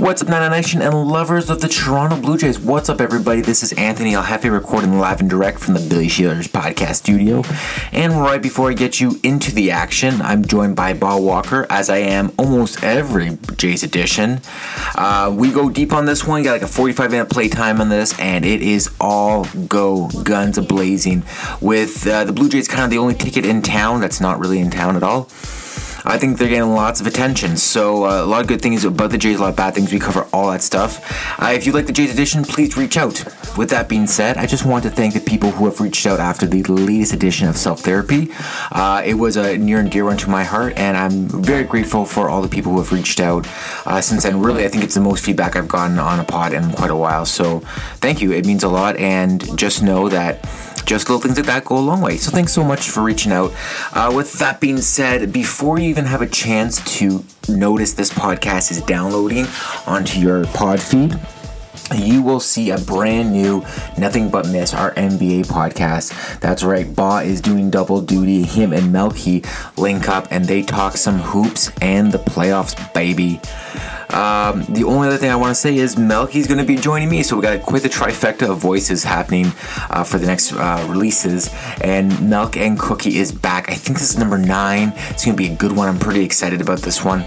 What's up, Nana Nation and lovers of the Toronto Blue Jays? What's up, everybody? This is Anthony Aljefe recording live and direct from the Billy Shears podcast studio. And right before I get you into the action, I'm joined by Bob Walker, as I am almost every Jays edition. Uh, we go deep on this one, got like a 45 minute playtime on this, and it is all go, guns a blazing. With uh, the Blue Jays kind of the only ticket in town that's not really in town at all. I think they're getting lots of attention. So uh, a lot of good things about the Jays, a lot of bad things. We cover all that stuff. Uh, if you like the Jays edition, please reach out. With that being said, I just want to thank the people who have reached out after the latest edition of Self Therapy. Uh, it was a near and dear one to my heart, and I'm very grateful for all the people who have reached out uh, since then. Really, I think it's the most feedback I've gotten on a pod in quite a while. So thank you. It means a lot, and just know that just little things like that go a long way. So thanks so much for reaching out. Uh, with that being said, before you even have a chance to notice this podcast is downloading onto your pod feed, you will see a brand new Nothing But Miss, our NBA podcast. That's right, Ba is doing double duty. Him and Melky link up and they talk some hoops and the playoffs, baby. Um, the only other thing I want to say is Melky's going to be joining me, so we got quite the trifecta of voices happening uh, for the next uh, releases. And Milk and Cookie is back. I think this is number nine. It's going to be a good one. I'm pretty excited about this one.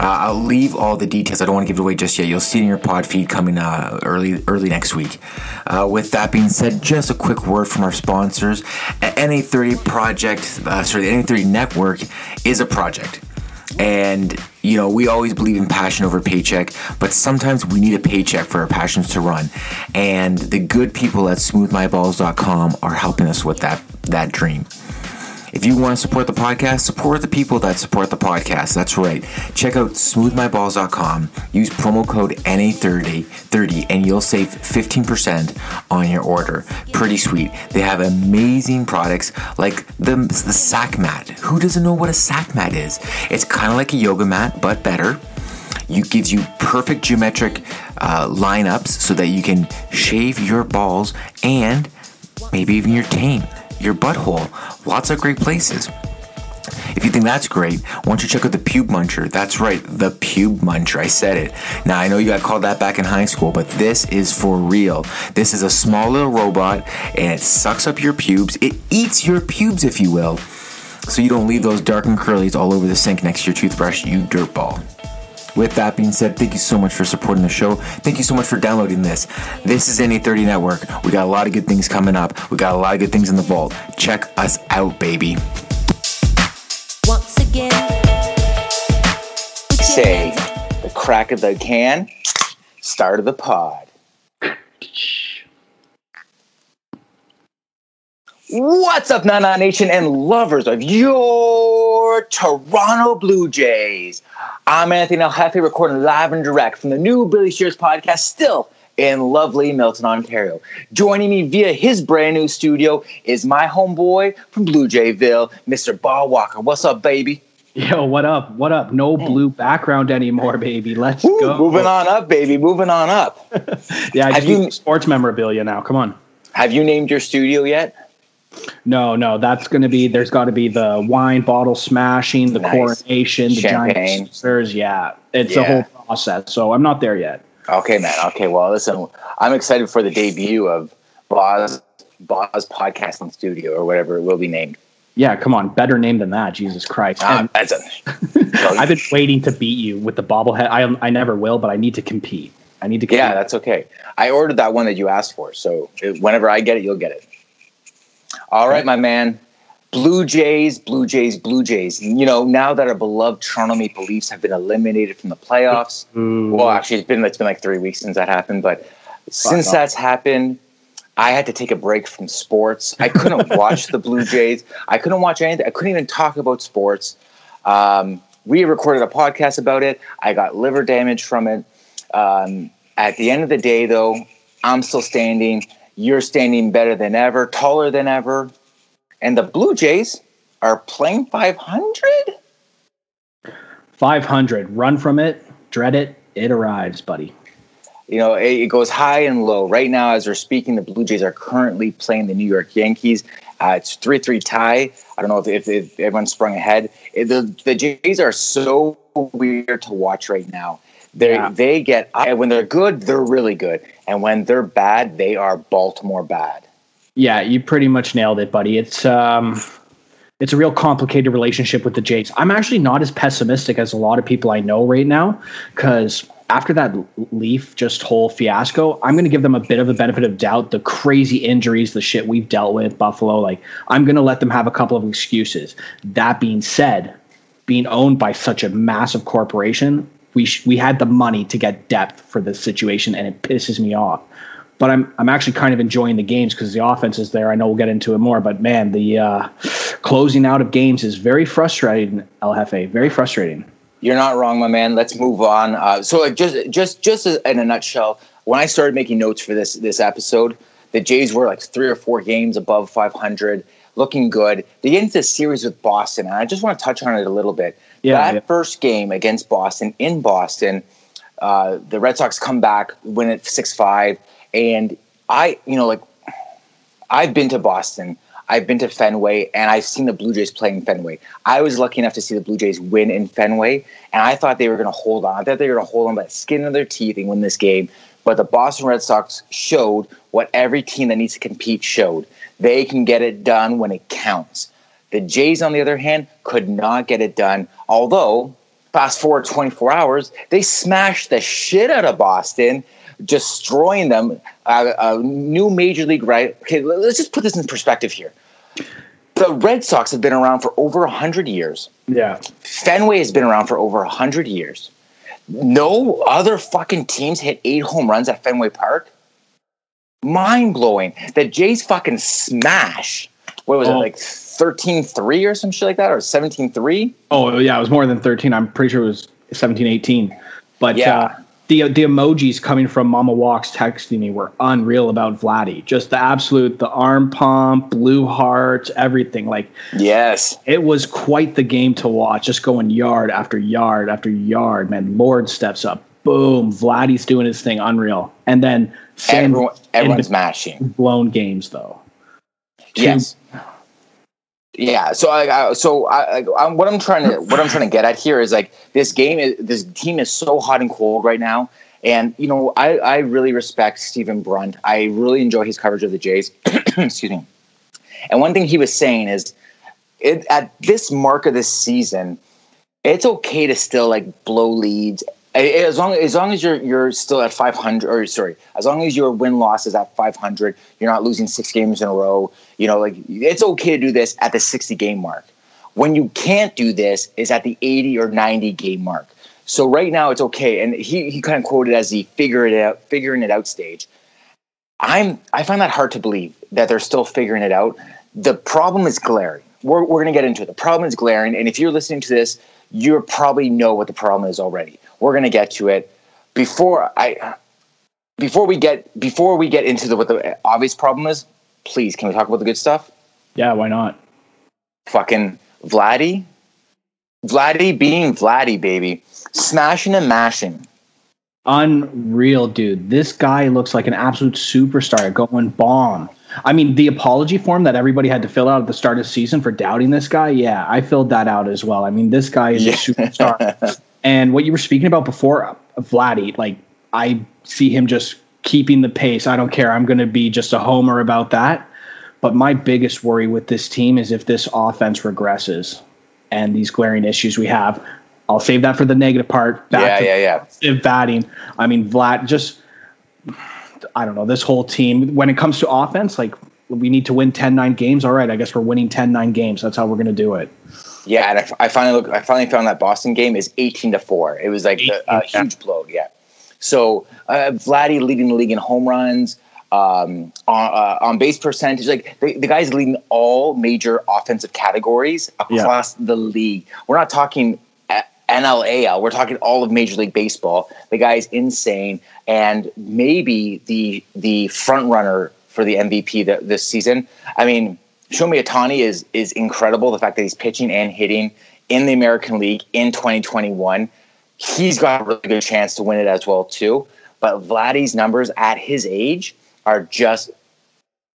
Uh, I'll leave all the details. I don't want to give it away just yet. You'll see it in your pod feed coming uh, early early next week. Uh, with that being said, just a quick word from our sponsors. NA30 Project, uh, sorry, the NA30 Network is a project. And, you know, we always believe in passion over paycheck, but sometimes we need a paycheck for our passions to run. And the good people at smoothmyballs.com are helping us with that, that dream. If you want to support the podcast, support the people that support the podcast. That's right. Check out smoothmyballs.com. Use promo code NA30 30 and you'll save 15% on your order. Pretty sweet. They have amazing products like the, the sack mat. Who doesn't know what a sack mat is? It's kind of like a yoga mat, but better. It gives you perfect geometric uh, lineups so that you can shave your balls and maybe even your taint your butthole. Lots of great places. If you think that's great, why don't you check out the Pube Muncher? That's right, the Pube Muncher. I said it. Now, I know you got called that back in high school, but this is for real. This is a small little robot, and it sucks up your pubes. It eats your pubes, if you will, so you don't leave those dark and curlies all over the sink next to your toothbrush, you dirtball. With that being said, thank you so much for supporting the show. Thank you so much for downloading this. This is NA30 Network. We got a lot of good things coming up. We got a lot of good things in the vault. Check us out, baby. Once again, say the crack of the can, start of the pod. What's up, Nana Nation and lovers of your Toronto Blue Jays? I'm Anthony Aljefe, recording live and direct from the new Billy Shears podcast, still in lovely Milton, Ontario. Joining me via his brand new studio is my homeboy from Blue Jayville, Mr. Ball Walker. What's up, baby? Yo, what up? What up? No blue background anymore, baby. Let's Woo, go. moving on up, baby. Moving on up. Yeah, I Have just you- sports memorabilia now. Come on. Have you named your studio yet? No, no, that's going to be. There's got to be the wine bottle smashing, the Nice. coronation, the Champagne. giant sisters. Yeah, it's a whole process. So I'm not there yet. Okay, man. Okay, well, listen, I'm excited for the debut of Boz Boz Podcasting Studio or whatever it will be named. Yeah, come on, better name than that. Jesus Christ! Ah, that's a, I've been waiting to beat you with the bobblehead. I I never will, but I need to compete. I need to. Compete. yeah, that's okay. I ordered that one that you asked for, so whenever I get it, you'll get it. All right, my man. Blue Jays, Blue Jays, Blue Jays. You know, now that our beloved Toronto Maple Leafs have been eliminated from the playoffs, Ooh. Well, actually, it's been it's been like three weeks since that happened, but since that's happened, I had to take a break from sports. I couldn't watch the Blue Jays. I couldn't watch anything. I couldn't even talk about sports. Um, we recorded a podcast about it. I got liver damage from it. Um, at the end of the day, though, I'm still standing. You're standing better than ever, taller than ever, and the Blue Jays are playing 500. 500. Run from it. Dread it. It arrives, buddy. you know, it, it goes high and low. Right now, as we're speaking, the Blue Jays are currently playing the New York Yankees. Uh, it's three three tie. I don't know if, if, if everyone sprung ahead. It- the the Jays are so weird to watch right now. They Yeah. they get when they're good, they're really good, and when they're bad, they are Baltimore bad. Yeah, you pretty much nailed it, buddy. It's um it's a real complicated relationship with the Jays. I'm actually not as pessimistic as a lot of people I know right now cuz after that Leaf just whole fiasco, I'm going to give them a bit of a benefit of doubt. The crazy injuries, the shit we've dealt with, Buffalo, like I'm going to let them have a couple of excuses. That being said, being owned by such a massive corporation, we sh- we had the money to get depth for this situation, and it pisses me off. But I'm I'm actually kind of enjoying the games because the offense is there. I know we'll get into it more, but man, the uh, closing out of games is very frustrating. El Jefe, very frustrating. You're not wrong, my man. Let's move on. Uh, so, just just just in a nutshell, when I started making notes for this this episode, the Jays were like three or four games above 500, looking good. They get into the series with Boston, and I just want to touch on it a little bit. Yeah, that yeah. first game against Boston in Boston, uh, the Red Sox come back, win it six five, and I, you know, like I've been to Boston. I've been to Fenway and I've seen the Blue Jays play in Fenway. I was lucky enough to see the Blue Jays win in Fenway, and I thought they were going to hold on. I thought they were going to hold on by the skin of their teeth and win this game. But the Boston Red Sox showed what every team that needs to compete showed. They can get it done when it counts. The Jays, on the other hand, could not get it done. Although, fast forward 24 hours, they smashed the shit out of Boston, destroying them. Uh, a new major league right. Okay, let- let's just put this in perspective here. The Red Sox have been around for over 100 years. Yeah, Fenway has been around for over 100 years. No other fucking teams hit eight home runs at Fenway Park. Mind blowing. The Jays fucking smash. What was it, Oh. like 13 3 or some shit like that? Or 17 3? Oh yeah, it was more than 13. I'm pretty sure it was 17, 18. But Yeah. uh, the the emojis coming from Mama Walks texting me were unreal about Vladdy. Just the absolute the arm pump, blue hearts, everything. Like Yes. it was quite the game to watch. Just going yard after yard after yard. Man, Lord steps up. Boom, Vladdy's doing his thing. Unreal. And then Sam Everyone, everyone's mashing. blown games though. Two- Yes. Yeah. So I, I so I, I, what I'm trying to what I'm trying to get at here is like this game is this team is so hot and cold right now, and you know I I really respect Stephen Brunt. I really enjoy his coverage of the Jays. Excuse me. And one thing he was saying is, it, at this mark of this season, it's okay to still like blow leads as long as long as you're you're still at 500 or sorry as long as your win loss is at 500 you're not losing six games in a row you know like it's okay to do this at the 60 game mark. When you can't do this is at the 80 or 90 game mark. So right now it's okay and he he kind of quoted as the figure it out figuring it out stage. I'm i find that hard to believe that they're still figuring it out. The problem is glaring. We're, we're going to get into it. The problem is glaring and if you're listening to this you probably know what the problem is already we're going to get to it before i before we get before we get into the what the obvious problem is please can we talk about the good stuff Yeah, why not? fucking Vladdy. Vladdy being Vladdy, baby. Smashing and mashing. Unreal, dude. This guy looks like an absolute superstar going bomb. I mean, the apology form that everybody had to fill out at the start of the season for doubting this guy, yeah, I filled that out as well. I mean, this guy is Yeah. a superstar. and what you were speaking about before, Vladdy, like, I see him just keeping the pace. I don't care. I'm going to be just a homer about that. But my biggest worry with this team is if this offense regresses and these glaring issues we have. I'll save that for the negative part. Back yeah, to yeah, yeah. batting. I mean, Vlad just I don't know, this whole team when it comes to offense, like we need to win 10-9 games. All right, I guess we're winning 10-9 games. That's how we're going to do it. Yeah, and I, I finally look. I finally found that Boston game is eighteen to four. It was like a, yeah. huge blow. Yeah. So uh, Vladdy leading the league in home runs, um, on, uh, on base percentage. Like the, the guy's leading all major offensive categories across the league. We're not talking uh, NLAL. We're talking all of Major League Baseball. The guy's insane, and maybe the the front runner for the MVP th- this season. I mean, Shohei Ohtani is is incredible. The fact that he's pitching and hitting in the American League in 2021, he's got a really good chance to win it as well too. But Vladdy's numbers at his age are just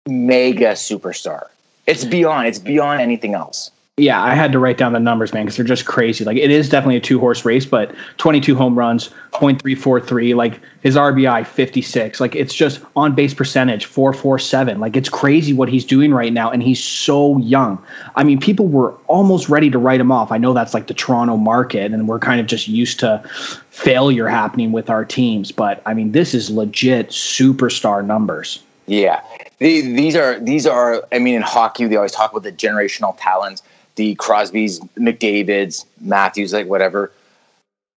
mega superstar. It's beyond. It's beyond anything else. Yeah, I had to write down the numbers, man, because they're just crazy. Like it is definitely a two horse race, but 22 home runs, 0.343, like his RBI 56. Like it's just on base percentage 447. Like it's crazy what he's doing right now, and he's so young. I mean, people were almost ready to write him off. I know that's like the Toronto market, and we're kind of just used to failure happening with our teams. But I mean, this is legit superstar numbers. Yeah, these are these are. I mean, in hockey, they always talk about the generational talents, the Crosbys, McDavid's, Matthews, like whatever.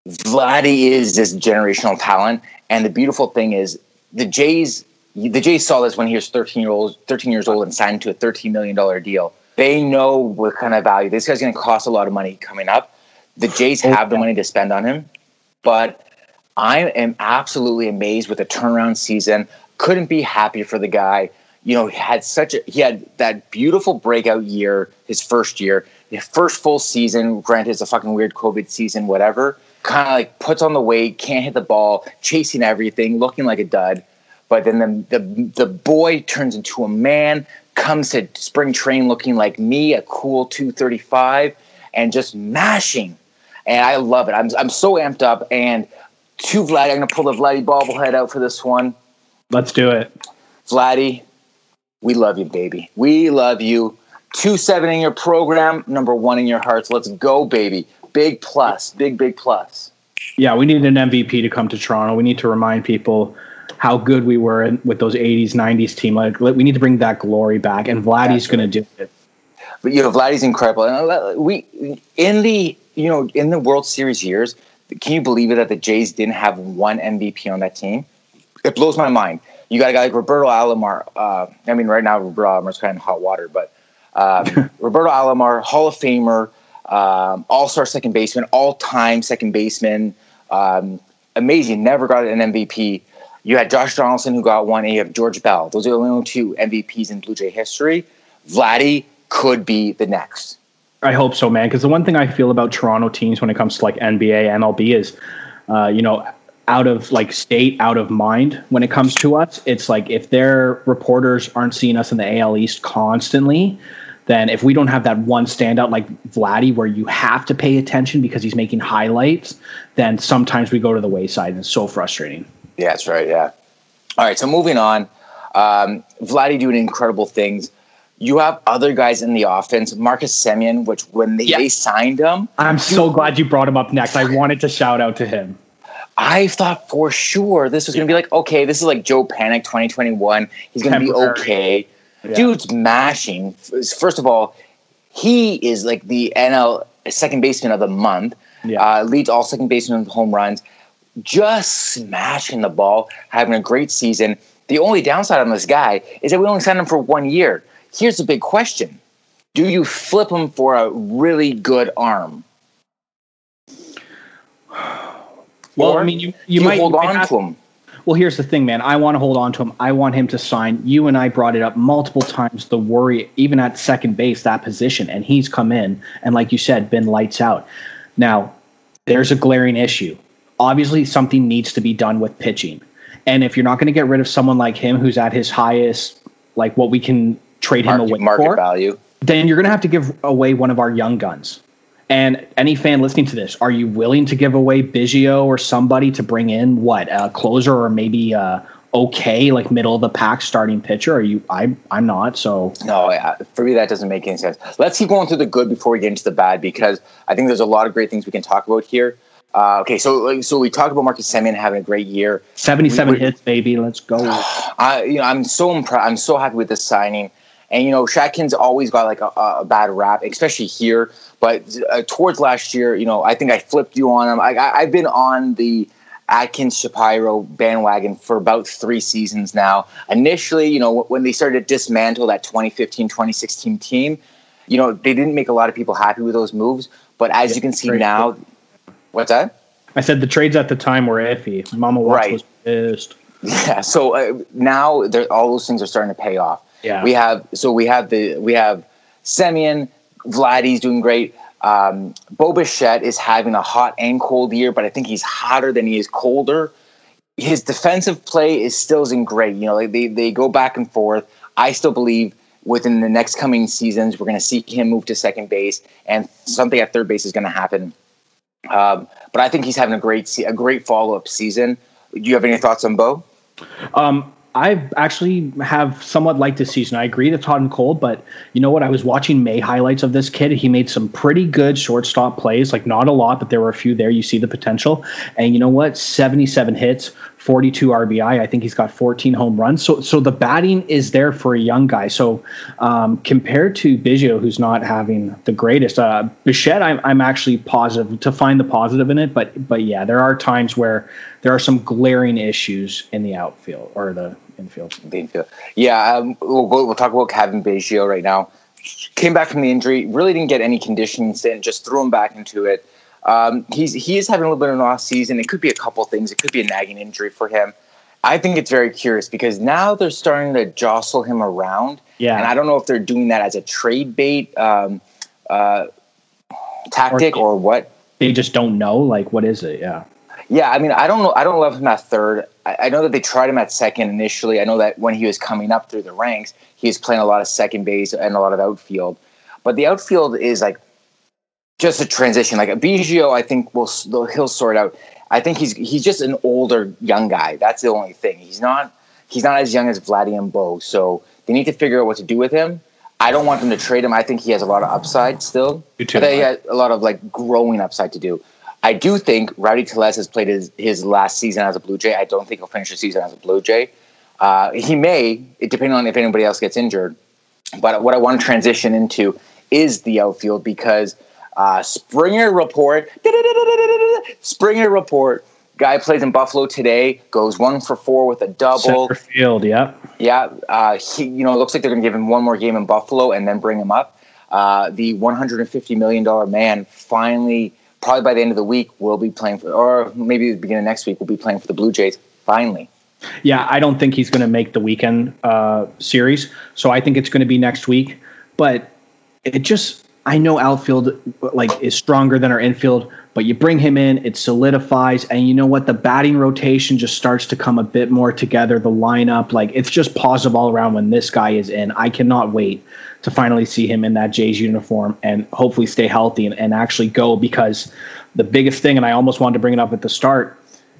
Vladdy is this generational talent, and the beautiful thing is the Jays. The Jays saw this when he was thirteen year old, thirteen years old, and signed to a thirteen million dollar deal. They know what kind of value this guy's going to cost. A lot of money coming up. The Jays oh, have the money to spend on him, but I am absolutely amazed with the turnaround season. Couldn't be happier for the guy. You know, he had such a he had that beautiful breakout year, his first year, his first full season. Granted, it's a fucking weird COVID season, whatever. Kind of like puts on the weight, can't hit the ball, chasing everything, looking like a dud. But then the the, the boy turns into a man, comes to spring train looking like me, a cool 235, and just mashing. And I love it. I'm I'm so amped up. And to Vladdy, I'm gonna pull the Vladdy bobblehead out for this one. Let's do it. Vladdy, we love you, baby. We love you. Two seven in your program, number one in your hearts. Let's go, baby. Big plus, big big plus. Yeah, we need an MVP to come to Toronto. We need to remind people how good we were in, with those 80s, 90s team. Like we need to bring that glory back, and Vladdy's going to do it. But you know, Vladdy's incredible. And uh, we in the you know in the World Series years, can you believe it that the Jays didn't have one MVP on that team? It blows my mind. You got a guy like Roberto Alomar. Uh, I mean, right now Roberto Alomar's kind of hot water, but um, Roberto Alomar, Hall of Famer, um, All Star second baseman, all time second baseman, um, amazing. Never got an MVP. You had Josh Donaldson who got one, and you have George Bell. Those are the only two MVPs in Blue Jay history. Vladdy could be the next. I hope so, man. Because the one thing I feel about Toronto teams when it comes to like NBA, MLB is, uh, you know, out of like state, out of mind when it comes to us. It's like if their reporters aren't seeing us in the AL East constantly, then if we don't have that one standout like Vladdy where you have to pay attention because he's making highlights, then sometimes we go to the wayside and it's so frustrating. Yeah, that's right. Yeah. All right. So moving on, um, Vladdy doing incredible things. You have other guys in the offense, Marcus Semien, which when they, Yeah. they signed him, I'm so glad you brought him up next. I wanted to shout out to him. I thought for sure this was going to be like, okay, this is like Joe Panik 2021. He's going to be okay. Yeah. Dude's mashing. First of all, he is like the NL second baseman of the month. Yeah. Uh, leads all second basemen with home runs. Just smashing the ball, having a great season. The only downside on this guy is that we only signed him for one year. Here's the big question: Do you flip him for a really good arm? Well, Or I mean, you, you you might hold might on have- to him. Well, here's the thing, man. I want to hold on to him. I want him to sign. You and I brought it up multiple times. The worry, even at second base, that position, and he's come in and, like you said, been lights out. Now, there's a glaring issue. Obviously, something needs to be done with pitching. And if you're not going to get rid of someone like him, who's at his highest, like what we can trade him Market, away market for, value. then you're going to have to give away one of our young guns. And any fan listening to this, are you willing to give away Biggio or somebody to bring in what a closer or maybe uh okay like middle of the pack starting pitcher? Are you? I I'm not. So No, for me that doesn't make any sense. Let's keep going through the good before we get into the bad because I think there's a lot of great things we can talk about here. Uh, okay, so so we talked about Marcus Semien having a great year. 77 We- we- hits, baby. Let's go. I you know I'm so impressed. I'm so happy with this signing. And you know, Shatkin's always got like a, a bad rap, especially here. But uh, towards last year, you know, I think I flipped you on him. I, I, I've been on the Atkins Shapiro bandwagon for about three seasons now. Initially, you know, when they started to dismantle that 2015 2016 team, you know, they didn't make a lot of people happy with those moves. But as you can see now, what's that? I said the trades at the time were iffy. Mama Watts Right. was pissed. Yeah. So uh, now all those things are starting to pay off. Yeah. We have so we have the we have Semien, Vladdy's doing great. Um, Bo Bichette is having a hot and cold year, but I think he's hotter than he is colder. His defensive play is still isn't great. You know, like they they go back and forth. I still believe within the next coming seasons, we're going to see him move to second base, and something at third base is going to happen. Um, but I think he's having a great a great follow up season. Do you have any thoughts on Bo? Um, I actually have somewhat liked this season. I agree it's hot and cold, but you know what? I was watching May highlights of this kid. He made some pretty good shortstop plays, like not a lot, but there were a few there. You see the potential. And you know what? 77 hits, 42 RBI. I think he's got 14 home runs. So, so the batting is there for a young guy. So, um, compared to Biggio, who's not having the greatest, uh, Bichette, I'm, I'm actually positive to find the positive in it. But, but yeah, there are times where there are some glaring issues in the outfield or the infield. The infield. Yeah, um, we'll, we'll talk about Cavan Biggio right now. Came back from the injury, really didn't get any conditioning stint, just threw him back into it. Um, he's he is having a little bit of an off season. It could be a couple things. It could be a nagging injury for him. I think it's very curious because now they're starting to jostle him around. Yeah. and I don't know if they're doing that as a trade bait um, uh, tactic or, or what. They just don't know. Like, what is it? Yeah. Yeah, I mean, I don't know. I don't love him at third. I, I, know that they tried him at second initially. I know that when he was coming up through the ranks, he was playing a lot of second base and a lot of outfield. But the outfield is like just a transition. Like a Biggio, I think will he'll sort out. I think he's he's just an older young guy. That's the only thing. He's not he's not as young as and Bo. So they need to figure out what to do with him. I don't want them to trade him. I think he has a lot of upside still. You too, he has a lot of like growing upside to do. I do think Rowdy Tellez has played his, his last season as a Blue Jay. I don't think he'll finish the season as a Blue Jay. Uh, he may, depending on if anybody else gets injured. But what I want to transition into is the outfield because uh, Springer report, Springer report, guy plays in Buffalo today, goes one for four with a double. Center field, yeah. Yeah, uh, he, you know, it looks like they're going to give him one more game in Buffalo and then bring him up. Uh, the $150 million man finally – probably by the end of the week we'll be playing for, or maybe the beginning of next week we'll be playing for the Blue Jays finally. Yeah, I don't think he's going to make the weekend uh, series, so I think it's going to be next week. But it just, I know outfield like is stronger than our infield, but you bring him in, it solidifies, and you know what? The batting rotation just starts to come a bit more together. The lineup, like it's just positive all around when this guy is in. I cannot wait to finally see him in that Jays uniform and hopefully stay healthy and, and actually go because the biggest thing, and I almost wanted to bring it up at the start,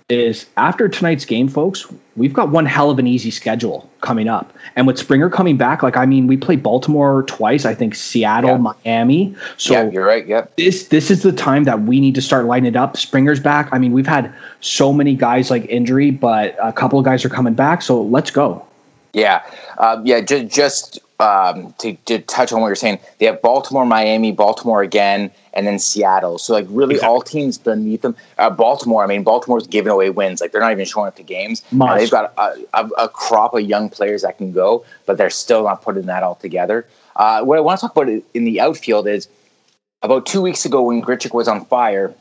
is after tonight's game, folks, we've got one hell of an easy schedule coming up. And with Springer coming back, like I mean, we play Baltimore twice, I think Seattle, yeah. Miami. So yeah, you're right. Yep. This this is the time that we need to start lighting it up. Springer's back. I mean, we've had so many guys like injury, but a couple of guys are coming back. So let's go. Yeah, um, yeah. Just um, to, to touch on what you're saying, they have Baltimore, Miami, Baltimore again, and then Seattle. So like really exactly. all teams beneath them. Uh, Baltimore, I mean, Baltimore's giving away wins. Like they're not even showing up to games. they've got a, a, a, crop of young players that can go, but they're still not putting that all together. Uh, what I want to talk about in the outfield is about two weeks ago when Grichuk was on fire.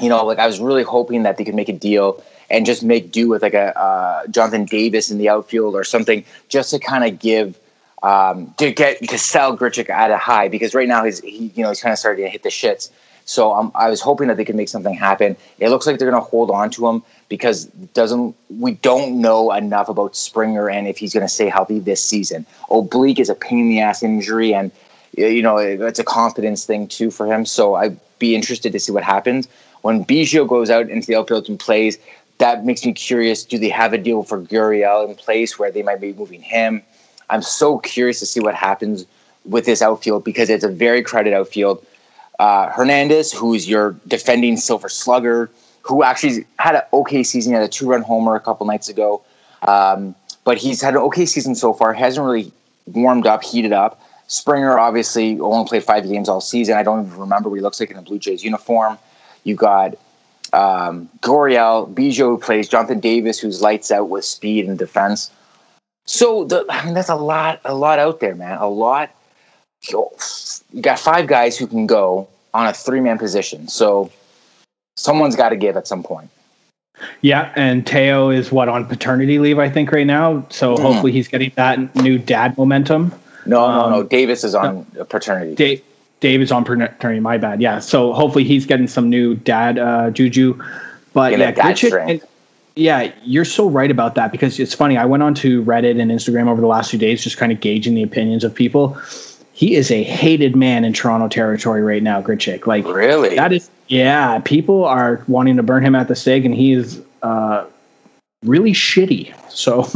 You know, like I was really hoping that they could make a deal and just make do with like a uh, Jonathan Davis in the outfield or something, just to kind of give um, to get to sell Grichuk at a high because right now he's he you know he's kind of starting to hit the shits. So um, I was hoping that they could make something happen. It looks like they're going to hold on to him because doesn't we don't know enough about Springer and if he's going to stay healthy this season. Oblique is a pain in the ass injury, and you know it's a confidence thing too for him. So I'd be interested to see what happens when Biggio goes out into the outfield and plays. That makes me curious. Do they have a deal for Gurriel in place where they might be moving him? I'm so curious to see what happens with this outfield because it's a very crowded outfield. Uh, Hernandez, who's your defending Silver Slugger, who actually had an okay season, had a two-run homer a couple nights ago, um, but he's had an okay season so far. Hasn't really warmed up, heated up. Springer obviously only played five games all season. I don't even remember what he looks like in a Blue Jays uniform. You got um, Biggio, who plays Jonathan Davis, who's lights out with speed and defense. So the, I mean, that's a lot, a lot out there, man. A lot. You got five guys who can go on a three man position. So someone's got to give at some point. Yeah, and Teo is what on paternity leave, I think, right now. So mm. hopefully he's getting that new dad momentum. No, um, no, no. Davis is on no, paternity. Da- Dave is on paternity. My bad. Yeah. So hopefully he's getting some new dad uh, juju. But yeah, Grichuk, and, Yeah, you're so right about that because it's funny. I went on to Reddit and Instagram over the last few days, just kind of gauging the opinions of people. He is a hated man in Toronto territory right now, Grichuk. Like, Really? That is, yeah. People are wanting to burn him at the stake, and he is uh, really shitty. So,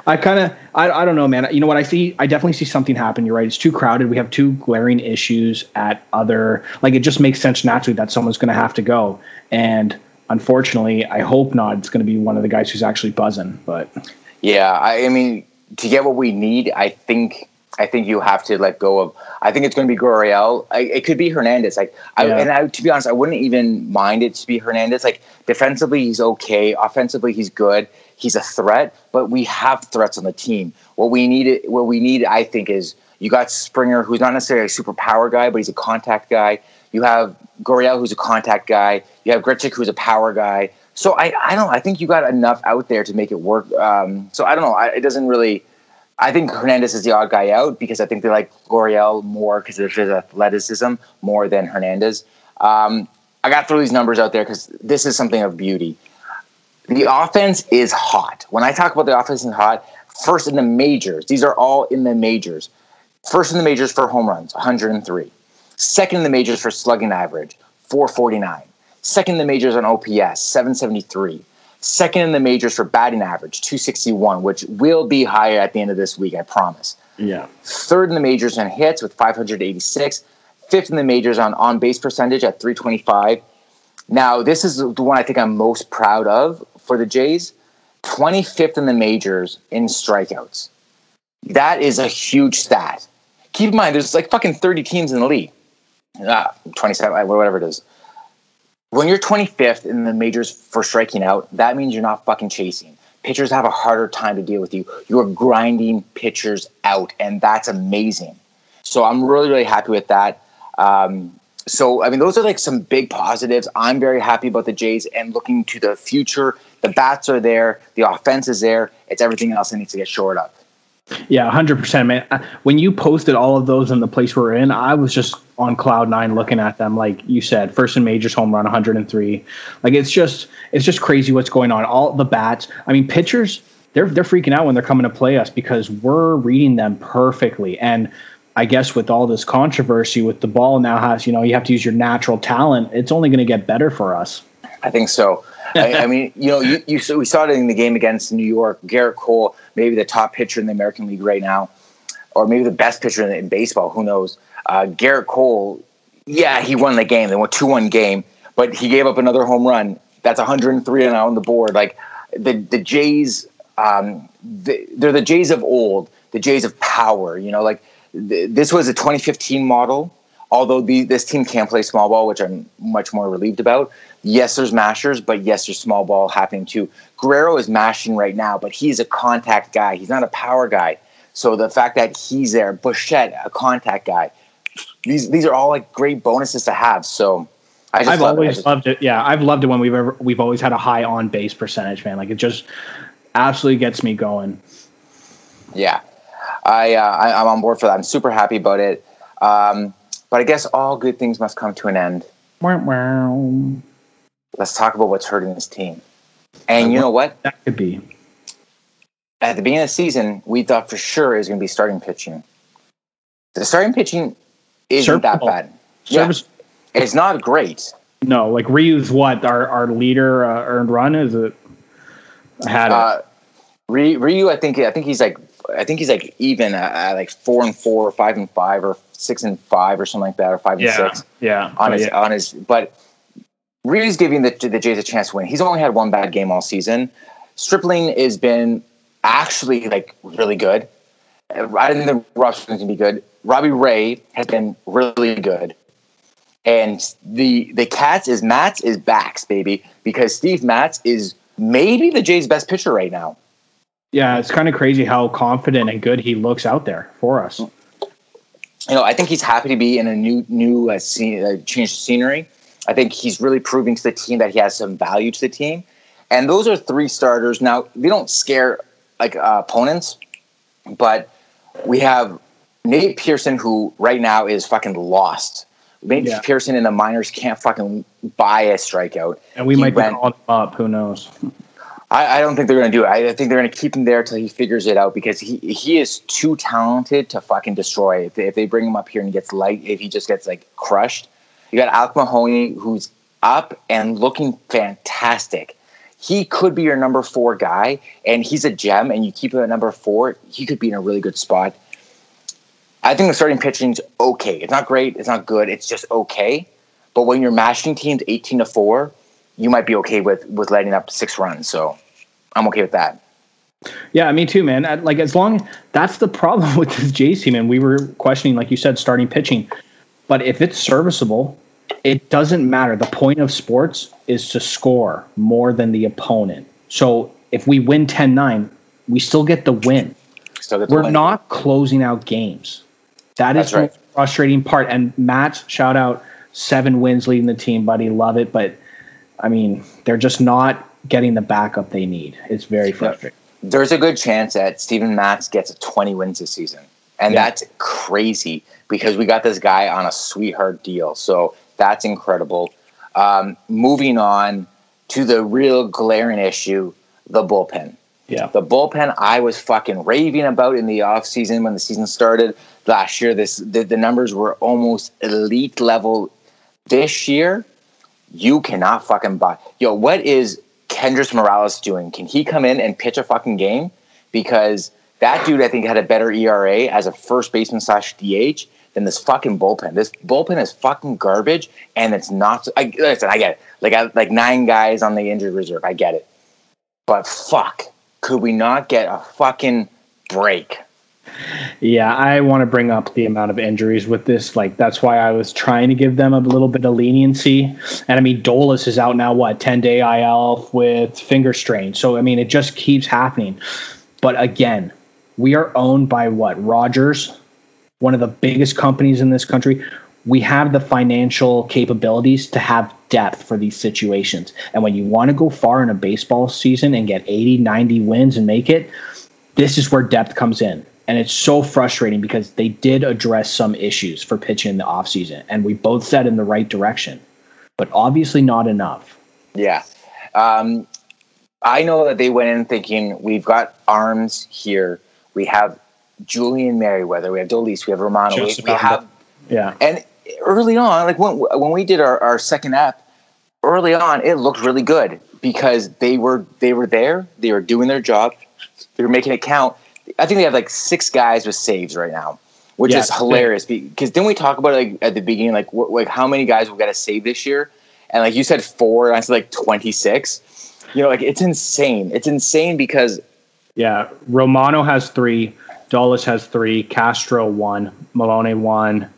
I kind of, I, I don't know, man. You know what? I see, I definitely see something happen. You're right. It's too crowded. We have two glaring issues at other. Like, it just makes sense naturally that someone's going to have to go, and unfortunately, I hope not. It's going to be one of the guys who's actually buzzing, but. Yeah, I, I mean, to get what we need, I think I think you have to let go of. I think it's going to be Gurriel. I, it could be Hernandez. Like, I, Yeah. and I, to be honest, I wouldn't even mind it to be Hernandez. Like, defensively, he's okay. Offensively, he's good. He's a threat, but we have threats on the team. What we need, what we need, I think, is you got Springer, who's not necessarily a super power guy, but he's a contact guy. You have Gurriel, who's a contact guy. You have Grichuk, who's a power guy. So I, I don't. I think you got enough out there to make it work. Um, so I don't know. I, it doesn't really. I think Hernandez is the odd guy out because I think they like Gurriel more because of his athleticism more than Hernandez. Um, I got to throw these numbers out there because this is something of beauty. The offense is hot. When I talk about the offense is hot, first in the majors, these are all in the majors. First in the majors for home runs, 103. Second in the majors for slugging average, 449. Second in the majors on OPS, 773. Second in the majors for batting average, 261, which will be higher at the end of this week, I promise. Yeah. Third in the majors on hits with 586. Fifth in the majors on on base percentage at 325. Now, this is the one I think I'm most proud of for the Jays. 25th in the majors in strikeouts. That is a huge stat. Keep in mind, there's like fucking 30 teams in the league. Ah, 27, whatever it is. When you're 25th in the majors for striking out, that means you're not fucking chasing. Pitchers have a harder time to deal with you. You're grinding pitchers out, and that's amazing. So I'm really, really happy with that. Um, so, I mean, those are like some big positives. I'm very happy about the Jays and looking to the future. The bats are there, the offense is there. It's everything else that needs to get shored up. Yeah, hundred percent, man. When you posted all of those in the place we're in, I was just on cloud nine looking at them. Like you said, first in majors home run, one hundred and three. Like it's just it's just crazy what's going on. All the bats. I mean, pitchers they're they're freaking out when they're coming to play us because we're reading them perfectly. And I guess with all this controversy with the ball now has you know you have to use your natural talent. It's only going to get better for us. I think so. I, I mean, you know, you, you so we saw it in the game against New York. Gerrit Cole, maybe the top pitcher in the American League right now, or maybe the best pitcher in, in baseball. Who knows? Uh, Gerrit Cole, yeah, he won the game. They won two one game, but he gave up another home run. That's 103 now on the board. Like the the Jays, um, the, they're the Jays of old, the Jays of power. You know, like th- this was a 2015 model. Although the, this team can play small ball, which I'm much more relieved about. Yes, there's mashers, but yes, there's small ball happening too. Guerrero is mashing right now, but he's a contact guy. He's not a power guy. So the fact that he's there, Bichette, a contact guy, these these are all like great bonuses to have. So I just I've love it. Always just- loved it. Yeah, I've loved it when we've ever we've always had a high on base percentage, man. Like it just absolutely gets me going. yeah, I, uh, I I'm on board for that. I'm super happy about it. Um, but I guess all good things must come to an end. Wow, wow. Let's talk about what's hurting this team. And you know what? That could be. At the beginning of the season, we thought for sure it was going to be starting pitching. The starting pitching isn't that Serviceable. bad. Yeah, it's not great. No, like Ryu's what our our leader uh, earned run is it? I had it. Uh, Ryu, Ryu, I think I think he's like I think he's like even at, at like four and four, or five and five, or six and five, or something like that, or five and six yeah, on but his yeah. on his. But Ryu's giving the the Jays a chance to win. He's only had one bad game all season. Stripling has been actually like really good. I didn't think can be good. Robbie Ray has been really good. And the the Cats is Matz is backs, baby, because Steve Matz is maybe the Jays' best pitcher right now. Yeah, it's kind of crazy how confident and good he looks out there for us. you know, I think he's happy to be in a new new uh, scene, uh, change of scenery. I think he's really proving to the team that he has some value to the team. And those are three starters. Now they don't scare like uh, opponents, but we have Nate Pearson, who right now is fucking lost. Nate Yeah. Pearson in the minors can't fucking buy a strikeout. And we He might went- be him up. Who knows? I, I don't think they're going to do it. I, I think they're going to keep him there until he figures it out because he he is too talented to fucking destroy. If they, if they bring him up here and he gets light, if he just gets like crushed, you got Alek Manoah who's up and looking fantastic. He could be your number four guy, and he's a gem. And you keep him at number four, he could be in a really good spot. I think the starting pitching's okay. It's not great. It's not good. It's just okay. But when you're mashing teams eighteen to four, you might be okay with with letting up six runs. So I'm okay with that. Yeah, me too, man. I- Like as long that's the problem with this Jays team, and we were questioning, like you said, starting pitching. But if it's serviceable, it doesn't matter. The point of sports is to score more than the opponent. So if we win 10-9, we still get the win. Get the We're win. not closing out games. That is right. the frustrating part. And Matt, shout out, seven wins leading the team, buddy. Love it. But I mean, they're just not getting the backup they need. It's very frustrating. There's a good chance that Steven Matz gets 20 wins this season. And Yeah. that's crazy because we got this guy on a sweetheart deal. So that's incredible. Um, moving on to the real glaring issue the bullpen. Yeah. The bullpen I was fucking raving about in the offseason when the season started last year. This the, the numbers were almost elite level. This year, you cannot fucking buy. Yo, what is Kendrys Morales doing? Can he come in and pitch a fucking game? Because that dude, I think, had a better ERA as a first baseman slash DH than this fucking bullpen. This bullpen is fucking garbage, and it's not. I, listen, I get it. Like, I, like nine guys on the injured reserve. I get it. But fuck, could we not get a fucking break? Yeah, I want to bring up the amount of injuries with this. Like, that's why I was trying to give them a little bit of leniency. And I mean, Dolis is out now, what, 10 day IL with finger strain. So, I mean, it just keeps happening. But again, we are owned by what? Rogers, one of the biggest companies in this country. We have the financial capabilities to have depth for these situations. And when you want to go far in a baseball season and get 80, 90 wins and make it, this is where depth comes in. And it's so frustrating because they did address some issues for pitching in the offseason, and we both said in the right direction, but obviously not enough. Yeah. Um, I know that they went in thinking we've got arms here. We have Julian Merryweather. We have Dolis. We have Romano. We, we have Yeah. and early on, like when when we did our, our second app, early on it looked really good because they were they were there. They were doing their job. They were making it count. I think they have like six guys with saves right now, which Yeah, is hilarious. Because didn't we talk about it like at the beginning, like what, like how many guys we got to save this year? And like you said four, and I said like twenty six. You know, like it's insane. It's insane because Yeah. Romano has three, Dolis has three, Castro one, Maloney one,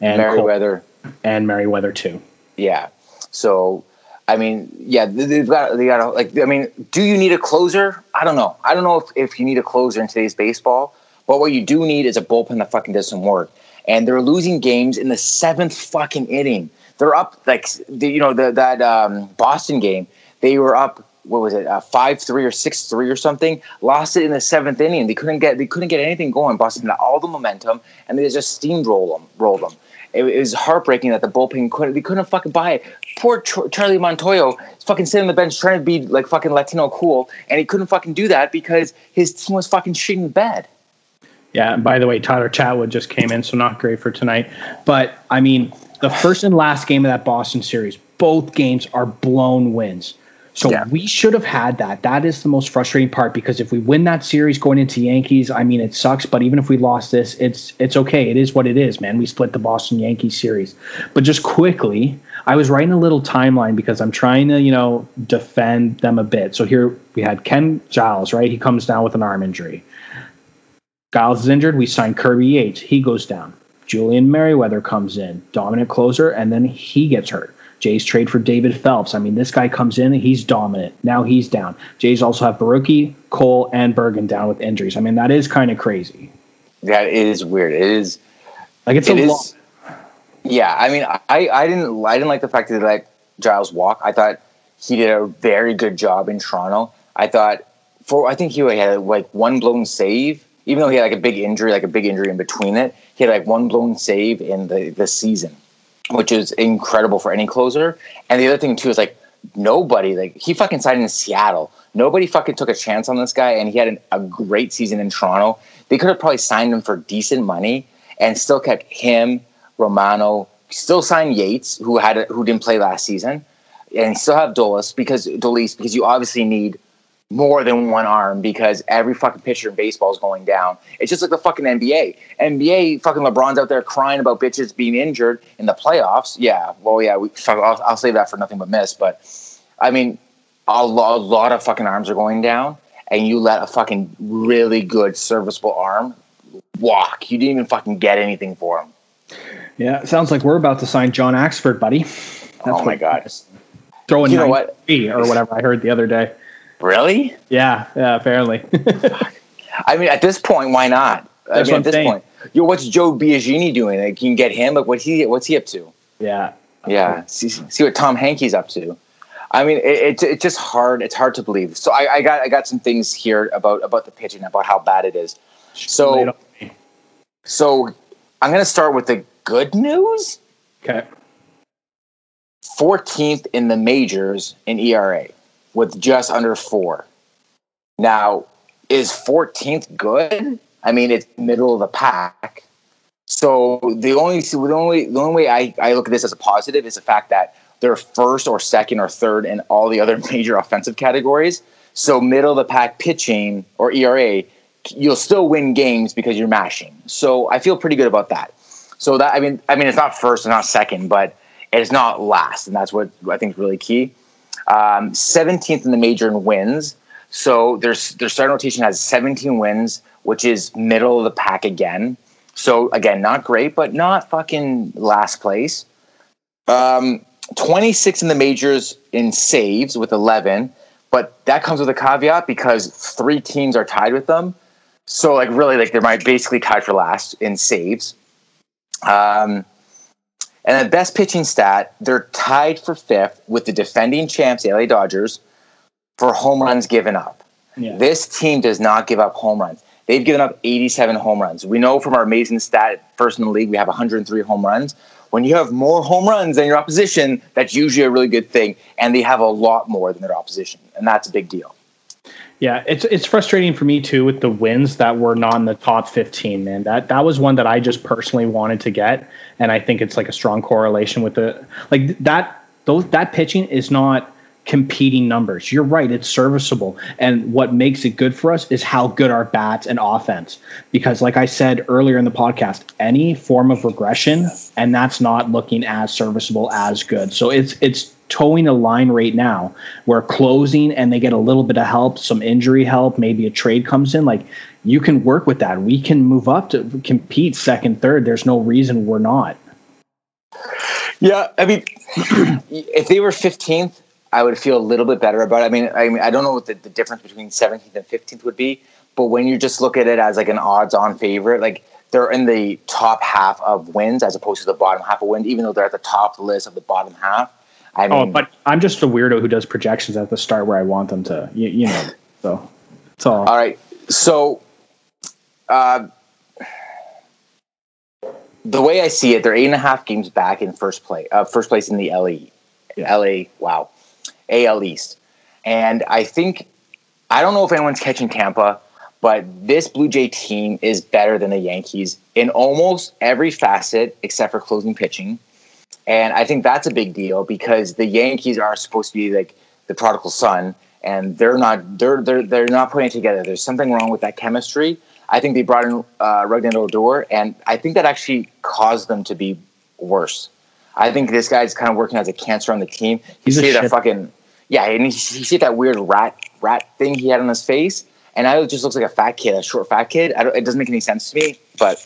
and Merryweather. and Merryweather two. Yeah. So, I mean, yeah, they- they've got they got like I mean, do you need a closer? I don't know. I don't know if, if you need a closer in today's baseball. But what you do need is a bullpen that fucking does some work. And they're losing games in the seventh fucking inning. They're up like the, you know the, that um, Boston game. They were up. What was it? Uh, five three or six three or something. Lost it in the seventh inning. They couldn't get they couldn't get anything going. Boston had all the momentum, and they just steamrolled them. Rolled them. It, it was heartbreaking that the bullpen couldn't. They couldn't fucking buy it. Poor Ch- Charlie Montoyo is fucking sitting on the bench trying to be like fucking Latino cool, and he couldn't fucking do that because his team was fucking shitting the bed. Yeah. And by the way, Tyler Chatwood just came in, so not great for tonight. But I mean, the first and last game of that Boston series, both games are blown wins. So Yeah. we should have had that. That is the most frustrating part because if we win that series going into Yankees, I mean it sucks. But even if we lost this, it's it's okay. It is what it is, man. We split the Boston Yankees series. But just quickly, I was writing a little timeline because I'm trying to you know defend them a bit. So here we had Ken Giles, right? He comes down with an arm injury. Giles is injured. We sign Kirby Yates. He goes down. Julian Merryweather comes in, dominant closer, and then he gets hurt. Jays trade for David Phelps. I mean, this guy comes in, and he's dominant. Now he's down. Jays also have Borucki, Cole, and Bergen down with injuries. I mean, that is kind of crazy. That is weird. It is. Like it's It a is. lot. Yeah, I mean, I, I didn't I didn't like the fact that they let Giles walk. I thought he did a very good job in Toronto. I thought for I think he had like one blown save, even though he had like a big injury, like a big injury in between it. He had like one blown save in the the season, which is incredible for any closer. And the other thing too is like nobody like he fucking signed in Seattle. Nobody fucking took a chance on this guy, and he had an, a great season in Toronto. They could have probably signed him for decent money and still kept him, Romano, still signed Yates, who had a, who didn't play last season, and still have Dolis because Dolis because you obviously need more than one arm because every fucking pitcher in baseball is going down. It's just like the fucking NBA. NBA, fucking LeBron's out there crying about bitches being injured in the playoffs. Yeah, well, yeah, we, I'll, I'll save that for nothing but miss. But I mean, a, lo- a lot of fucking arms are going down, and you let a fucking really good serviceable arm walk. You didn't even fucking get anything for him. Yeah, it sounds like we're about to sign John Axford, buddy. oh my god! Throwing You know what? or whatever I heard the other day. Really? Yeah, yeah, apparently. I mean, at this point, why not? I That's mean, what I'm at this saying. point, yo, what's Joe Biagini doing? Like, you can get him. Like, what he what's he up to? yeah. Yeah, see, see what Tom Henke's up to. I mean, it, it, it's just hard. It's hard to believe. So I, I got I got some things here about about the pitching, about how bad it is. So so I'm gonna start with the good news. Okay. 14th in the majors in ERA with just under four. Now, is 14th good? I mean, it's middle of the pack. So the only the only the only way I, I look at this as a positive is the fact that they're first or second or third in all the other major offensive categories. So middle of the pack pitching or ERA, you'll still win games because you're mashing. So I feel pretty good about that. So that I mean I mean it's not first and not second, but it's not last, and that's what I think is really key. Um, 17th in the major in wins. So their their starting rotation has 17 wins, which is middle of the pack again. So again, not great, but not fucking last place. Um, 26 in the majors in saves with 11, but that comes with a caveat because three teams are tied with them. So like really, like they're basically tied for last in saves. Um, and the best pitching stat, they're tied for fifth with the defending champs, the LA Dodgers, for home runs given up. Yeah. This team does not give up home runs. They've given up 87 home runs. We know from our amazing stat, first in the league, we have 103 home runs. When you have more home runs than your opposition, that's usually a really good thing. And they have a lot more than their opposition. And that's a big deal. Yeah, it's it's frustrating for me too with the wins that were not in the top 15, man. That that was one that I just personally wanted to get and I think it's like a strong correlation with the like that those that pitching is not competing numbers. You're right, it's serviceable. And what makes it good for us is how good our bats and offense. Because like I said earlier in the podcast, any form of regression and that's not looking as serviceable as good. So it's it's towing a line right now where closing and they get a little bit of help, some injury help, maybe a trade comes in. Like you can work with that. We can move up to compete second, third. There's no reason we're not. Yeah, I mean, if they were 15th, I would feel a little bit better about it. I mean, I mean, I don't know what the, the difference between 17th and 15th would be, but when you just look at it as like an odds-on favorite, like they're in the top half of wins as opposed to the bottom half of wins, even though they're at the top list of the bottom half. I mean, Oh, but I'm just a weirdo who does projections at the start where I want them to, you, you know. So it's all. All right. So, uh, the way I see it, they're eight and a half games back in first place. Uh, first place in the LA, LA. Wow, AL East, and I think I don't know if anyone's catching Tampa, but this Blue Jay team is better than the Yankees in almost every facet except for closing pitching. And I think that's a big deal because the Yankees are supposed to be like the prodigal son, and they're not. They're they're they're not putting it together. There's something wrong with that chemistry. I think they brought in uh, Rougned Odor, and I think that actually caused them to be worse. I think this guy's kind of working as a cancer on the team. You He's a see that shit- fucking yeah, and you see that weird rat rat thing he had on his face, and now it just looks like a fat kid, a short fat kid. I don't, it doesn't make any sense to me, but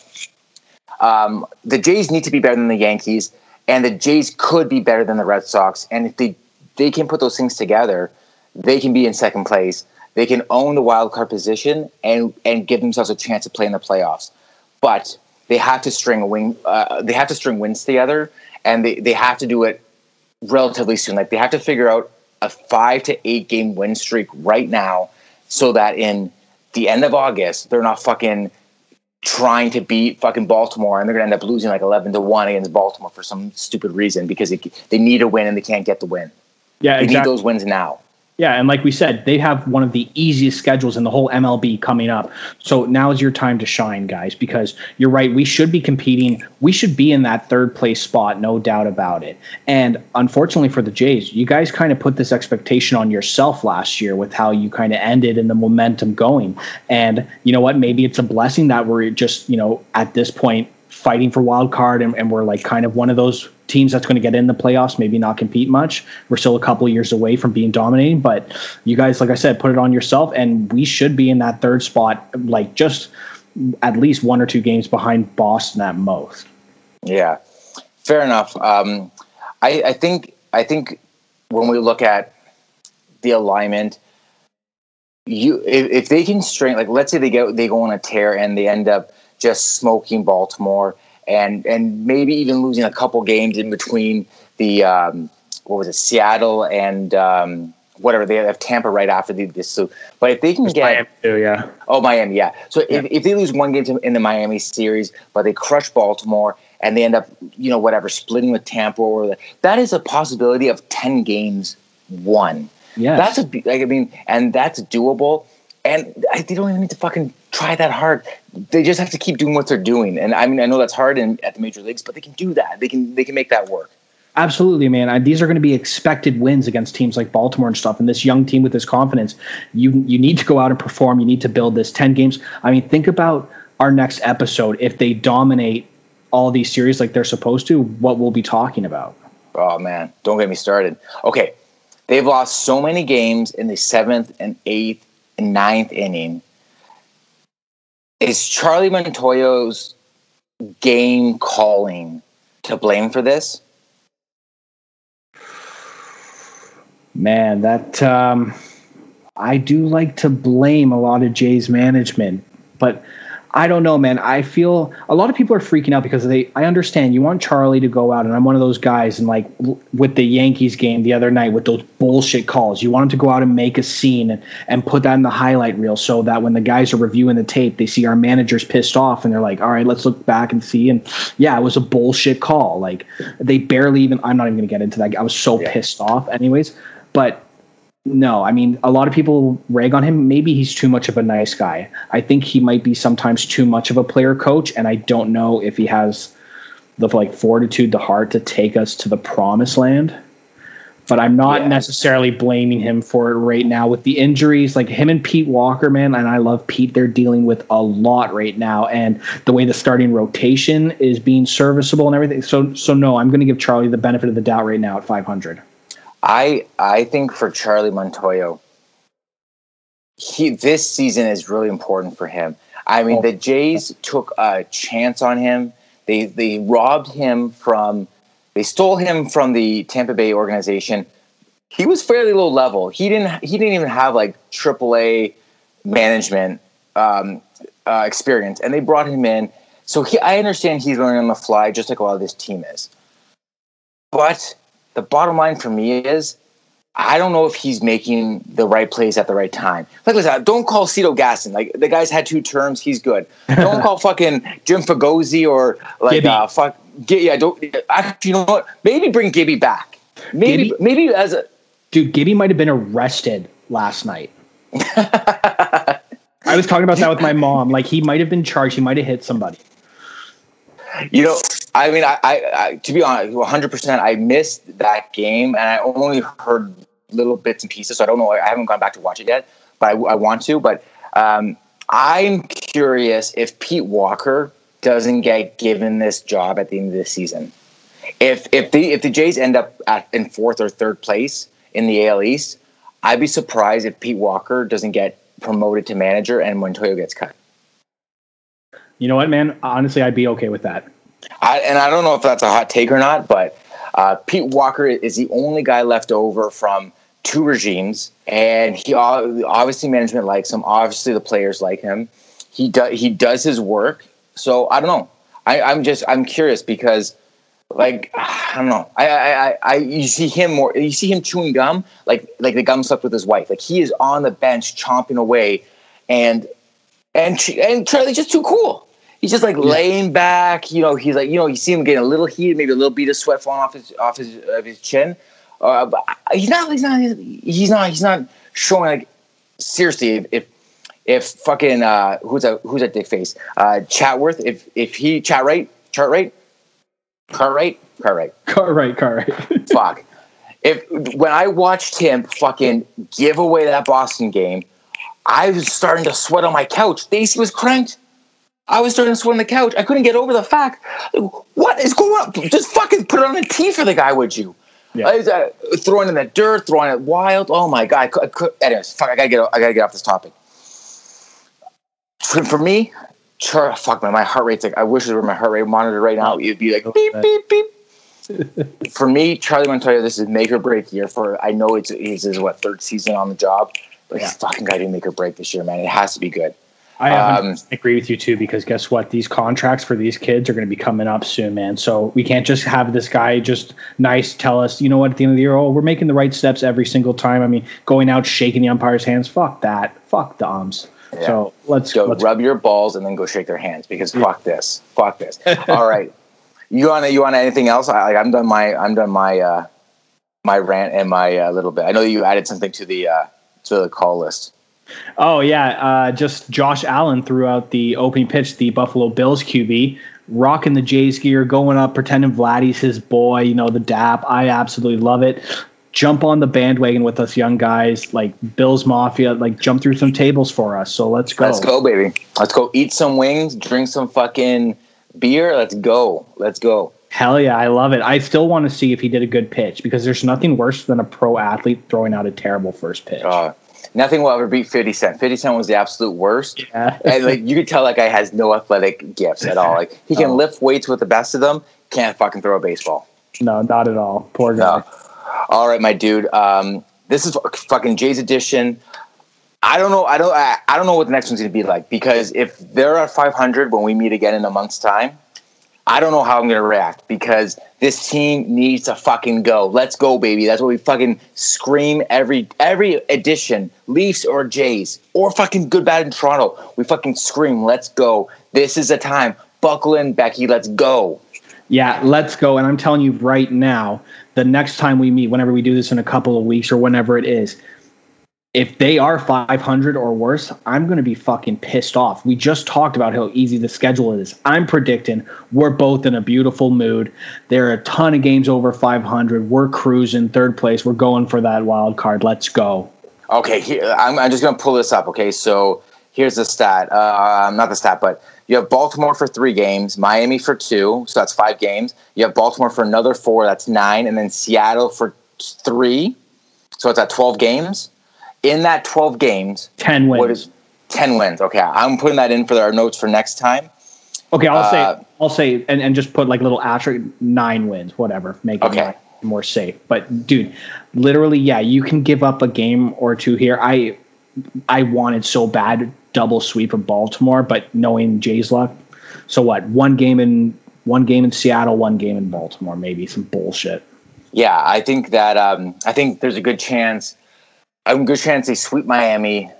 um, the Jays need to be better than the Yankees, and the Jays could be better than the Red Sox. And if they they can put those things together, they can be in second place. They can own the wild card position and and give themselves a chance to play in the playoffs. But they have to string a win. Uh, they have to string wins together, and they, they have to do it relatively soon. Like they have to figure out a five to eight game win streak right now, so that in the end of August they're not fucking trying to beat fucking Baltimore, and they're gonna end up losing like eleven to one against Baltimore for some stupid reason because they they need a win and they can't get the win. Yeah, They need exactly. those wins now. Yeah, and like we said, they have one of the easiest schedules in the whole MLB coming up. So now is your time to shine, guys, because you're right. We should be competing. We should be in that third place spot, no doubt about it. And unfortunately for the Jays, you guys kind of put this expectation on yourself last year with how you kind of ended and the momentum going. And you know what? Maybe it's a blessing that we're just, you know, at this point fighting for wild card and, and we're like kind of one of those teams that's going to get in the playoffs, maybe not compete much. We're still a couple years away from being dominating, but you guys, like I said, put it on yourself, and we should be in that third spot, like just at least one or two games behind Boston at most. Yeah, fair enough. Um, I, I think I think when we look at the alignment, you if, if they can strain like let's say they go they go on a tear and they end up just smoking Baltimore and and maybe even losing a couple games in between the um, what was it Seattle and um, whatever they have Tampa right after the, this. So, but if they can get Miami too, yeah. Oh, Miami, yeah. So if, if they lose one game to, in the Miami series, but they crush Baltimore and they end up, you know, whatever, splitting with Tampa or the, that is a possibility of ten games won. Yeah, That's a like I mean, and that's doable. And I, they don't even need to fucking try that hard. They just have to keep doing what they're doing. And I mean, I know that's hard in at the major leagues, but they can do that. They can they can make that work. Absolutely, man. I, these are going to be expected wins against teams like Baltimore and stuff. And this young team with this confidence, you you need to go out and perform. You need to build this ten games. I mean, think about our next episode. If they dominate all these series like they're supposed to, what we'll be talking about. Oh man, don't get me started. Okay, they've lost so many games in the seventh and eighth and ninth inning. Is Charlie Montoyo's game calling to blame for this? Man, that um, I do like to blame a lot of Jay's management, but I don't know, man. I feel a lot of people are freaking out because they. I understand you want Charlie to go out, and I'm one of those guys. And like with the Yankees game the other night with those bullshit calls, you want him to go out and make a scene and, and put that in the highlight reel so that when the guys are reviewing the tape, they see our managers pissed off and they're like, "All right, let's look back and see." And yeah, it was a bullshit call. Like they barely even. I'm not even going to get into that. I was so Yeah. pissed off, anyways. But no, I mean, a lot of people rag on him. Maybe he's too much of a nice guy. I think he might be sometimes too much of a player coach, and I don't know if he has the like fortitude, the heart to take us to the promised land. But I'm not Yeah. necessarily blaming him for it right now with the injuries. Like him and Pete Walker, man, and I love Pete. They're dealing with a lot right now, and the way the starting rotation is being serviceable and everything. So, so no, I'm going to give Charlie the benefit of the doubt right now at 500. I I think for Charlie Montoyo, he this season is really important for him. I mean, the Jays took a chance on him. They they robbed him from they stole him from the Tampa Bay organization. He was fairly low level. He didn't he didn't even have like AAA management um, uh, experience, and they brought him in. So he, I understand he's learning on the fly, just like a lot of this team is. But the bottom line for me is I don't know if he's making the right plays at the right time. Like, listen, don't call Cito Gaston. Like, the guy's had two terms. He's good. Don't call fucking Jim Fregosi or like, Gibby. uh, fuck, yeah. Don't actually. You know what? Maybe bring Gibby back. Maybe, Gibby? maybe as a Dude, Gibby might have been arrested last night. I was talking about that with my mom. Like he might have been charged. He might have hit somebody. You know, I mean, I, I, I to be honest, 100. percent I missed that game, and I only heard little bits and pieces, so I don't know. I haven't gone back to watch it yet, but I, I want to. But um, I'm curious if Pete Walker doesn't get given this job at the end of the season. If if the if the Jays end up at, in fourth or third place in the AL East, I'd be surprised if Pete Walker doesn't get promoted to manager and Montoyo gets cut. You know what, man? Honestly, I'd be okay with that. I, and I don't know if that's a hot take or not, but uh, Pete Walker is the only guy left over from two regimes, and he obviously management likes him. Obviously, the players like him. He does he does his work. So I don't know. I, I'm just I'm curious because like I don't know. I, I I I you see him more. You see him chewing gum like like the gum slept with his wife. Like he is on the bench chomping away, and and and Charlie's just too cool. He's just like laying back. You know, he's like you know you see him getting a little heated, maybe a little bead of sweat falling off his off his of his chin. Uh, but he's not. He's not. He's not. He's not showing like seriously. If if, if fucking uh, who's a Who's a dick face? Uh, Chatworth. If if he chat right, chart right, Cartwright, Cartwright. Cartwright, Cartwright. Fuck. If when I watched him fucking give away that Boston game, I was starting to sweat on my couch. Stacy was cranked. I was starting to sweat on the couch. I couldn't get over the fact. What is going on? Just fucking put it on a tee for the guy, would you? Yeah. I was, uh, throwing in the dirt, throwing it wild. Oh my god! I could, I could, anyways, fuck. I gotta get. I gotta get off this topic. For, for me, Char, fuck man, my heart rate's like. I wish it were my heart rate monitor right now. It'd be like beep beep beep. for me, Charlie Montoyo, this is make or break year. For I know it's his what third season on the job, but Yeah. he's fucking got to make or break this year, man. It has to be good. I Um, agree with you too because guess what? These contracts for these kids are going to be coming up soon, man. So we can't just have this guy just nice tell us, you know what, at the end of the year, oh, we're making the right steps every single time. I mean, going out shaking the umpire's hands, fuck that, fuck the ums. Yeah. So let's Go rub your balls and then go shake their hands because fuck this, fuck this. All right, you want you want anything else? I, like, I'm done my I'm done my uh, my rant and my uh, little bit. I know you added something to the uh, to the call list. Oh yeah, uh, just Josh Allen threw out the opening pitch, the Buffalo Bills QB, rocking the Jays gear, going up, pretending Vladdy's his boy. You know the DAP. I absolutely love it. Jump on the bandwagon with us young guys, like Bills Mafia. Like jump through some tables for us. So let's go. Let's go, baby. Let's go eat some wings, drink some fucking beer. Let's go. Let's go. Hell yeah, I love it. I still want to see if he did a good pitch because there's nothing worse than a pro athlete throwing out a terrible first pitch. Uh, nothing will ever beat 50 Cent. 50 Cent was the absolute worst. Yeah. and like you could tell that guy has no athletic gifts at all. Like he can Oh. lift weights with the best of them, can't fucking throw a baseball. no, not at all. Poor guy. No. All right, my dude. Um, this is fucking Jay's edition. I don't know. I don't. I, I don't know what the next one's gonna be like because if there are 500 when we meet again in a month's time, I don't know how I'm gonna react because this team needs to fucking go. Let's go, baby. That's what we fucking scream every every edition. Leafs or Jays or fucking good bad in Toronto. We fucking scream. Let's go. This is the time. Buckle in, Becky. Let's go. Yeah, let's go. And I'm telling you right now, the next time we meet, whenever we do this in a couple of weeks or whenever it is, if they are 500 or worse, I'm going to be fucking pissed off. We just talked about how easy the schedule is. I'm predicting we're both in a beautiful mood. There are a ton of games over 500. We're cruising third place. We're going for that wild card. Let's go. Okay, here, I'm, I'm just going to pull this up. Okay, so here's the stat. Uh, not the stat, but you have Baltimore for three games, Miami for two, so that's five games. You have Baltimore for another four, that's nine, and then Seattle for three, so it's at 12 games. In that 12 games, 10 wins. what is 10 wins? Okay, I'm putting that in for our notes for next time. okay, I'll uh, say, I'll say, and, and just put like little asterisk, nine wins, whatever. Make it Okay. more, more safe. But dude, literally, yeah, you can give up a game or two here. I, I wanted so bad double sweep of Baltimore, but knowing Jay's luck, so what? One game in one game in Seattle, one game in Baltimore, maybe some bullshit. Yeah, I think that um, I think there's a good chance, a good chance they sweep Miami.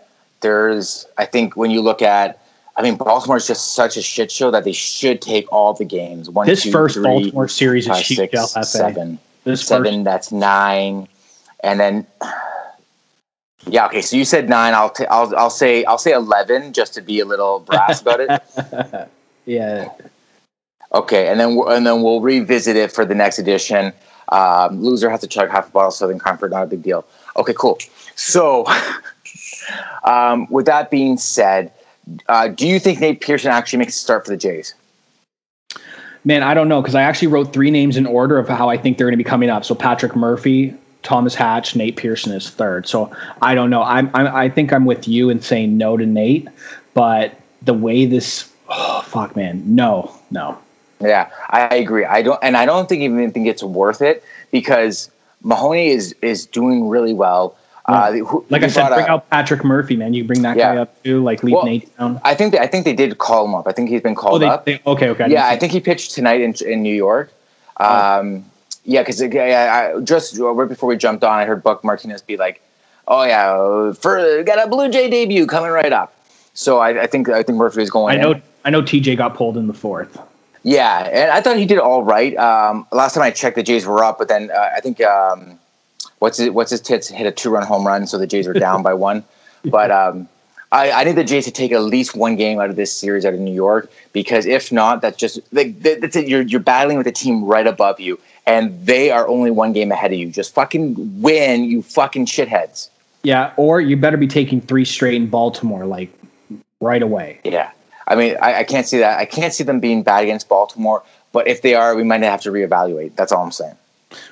There's, I think, when you look at, I mean, Baltimore is just such a shit show that they should take all the games. One, This two, first three, Baltimore series is five, huge, six, LFA. seven. This Seven, first, that's nine, and then. Yeah. Okay. So you said nine. I'll t- I'll I'll say I'll say eleven just to be a little brass about it. yeah, Okay, and then we'll, and then we'll revisit it for the next edition. Um, loser has to chug half a bottle of Southern Comfort. Not a big deal. Okay, cool. So, um, with that being said, uh, do you think Nate Pearson actually makes a start for the Jays? man, I don't know because I actually wrote three names in order of how I think they're going to be coming up. So Patrick Murphy, Thomas Hatch, Nate Pearson is third. So I don't know. I'm, I'm I think I'm with you in saying no to Nate, but the way this, oh fuck, man, no, no. Yeah, I agree. I don't, and I don't think even think it's worth it because Manoah is is doing really well. Uh, who- Like I said, bring a- out Patrick Murphy, man. You bring that Yeah. guy up too. Like leave Well, Nate down. I think they, I think they did call him up. I think he's been Oh, called they, up. they okay, okay. yeah, I think he pitched tonight in in New York. Oh. Um, yeah, because I, I just right before we jumped on, I heard Buck Martinez be like, "Oh yeah, for got a Blue Jay debut coming right up." So I, I think I think Murphy is going. I know. in. I know. TJ got pulled in the fourth. Yeah, and I thought he did all right. Um, last time I checked, the Jays were up, but then uh, I think um, what's his, what's his tits hit a two run home run, so the Jays are down by one. But um, I, I need the Jays to take at least one game out of this series out of New York because if not, that's just like that- that's it. You're you're battling with a team right above you, and they are only one game ahead of you. Just fucking win, you fucking shitheads. Yeah, or you better be taking three straight in Baltimore, like right away. Yeah. I mean, I, I can't see that. I can't see them being bad against Baltimore. But if they are, we might have to reevaluate. That's all I'm saying.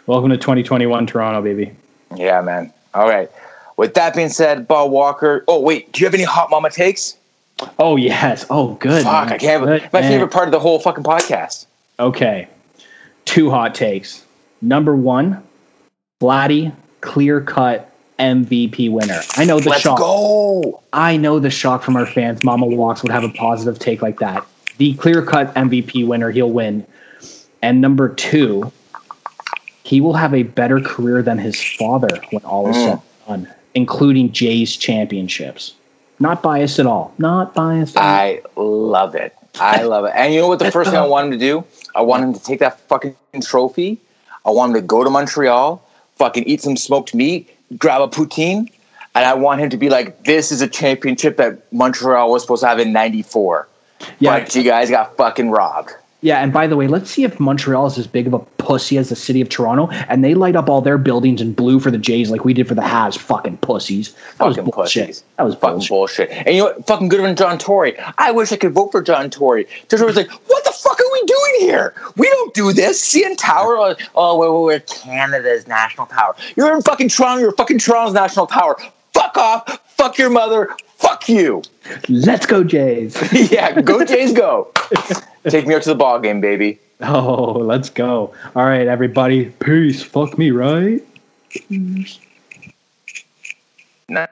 Welcome to 2021 Toronto, baby. Yeah, man. All right. With that being said, Bob Walker. Oh wait, do you have any hot mama takes? Oh yes. Oh good. Fuck, man. I can't. Good, my man. favorite part of the whole fucking podcast. Okay. Two hot takes. Number one, Vladdy, clear cut MVP winner. I know the Let's shock. go. I know the shock from our fans. Mama Walks would have a positive take like that. The clear cut MVP winner, he'll win. And number two, he will have a better career than his father when all is said and done, including Jay's championships. Not biased at all. Not biased at all. I love it. I love it. And you know what? The first thing I want him to do, I want him to take that fucking trophy. I want him to go to Montreal, fucking eat some smoked meat, grab a poutine, and I want him to be like, "This is a championship that Montreal was supposed to have in '94." Yeah. but you guys got fucking robbed. Yeah, and by the way, let's see if Montreal is as big of a pussy as the city of Toronto, and they light up all their buildings in blue for the Jays like we did for the Habs. Fucking pussies. That Fucking was bullshit. pussies. That was Fucking bullshit. bullshit. And you know what? Fucking good on John Tory. I wish I could vote for John Tory. John Tory's like, what the fuck are we doing here? We don't do this. CN Tower, uh, oh, oh we're, we're Canada's national power. You're in fucking Toronto. You're fucking Toronto's national power. Fuck off. Fuck your mother. Fuck you. Let's go, Jays. yeah, go Jays, go. Take me out to the ball game, baby. oh, let's go. All right, everybody. Peace. Fuck me, right? Nah.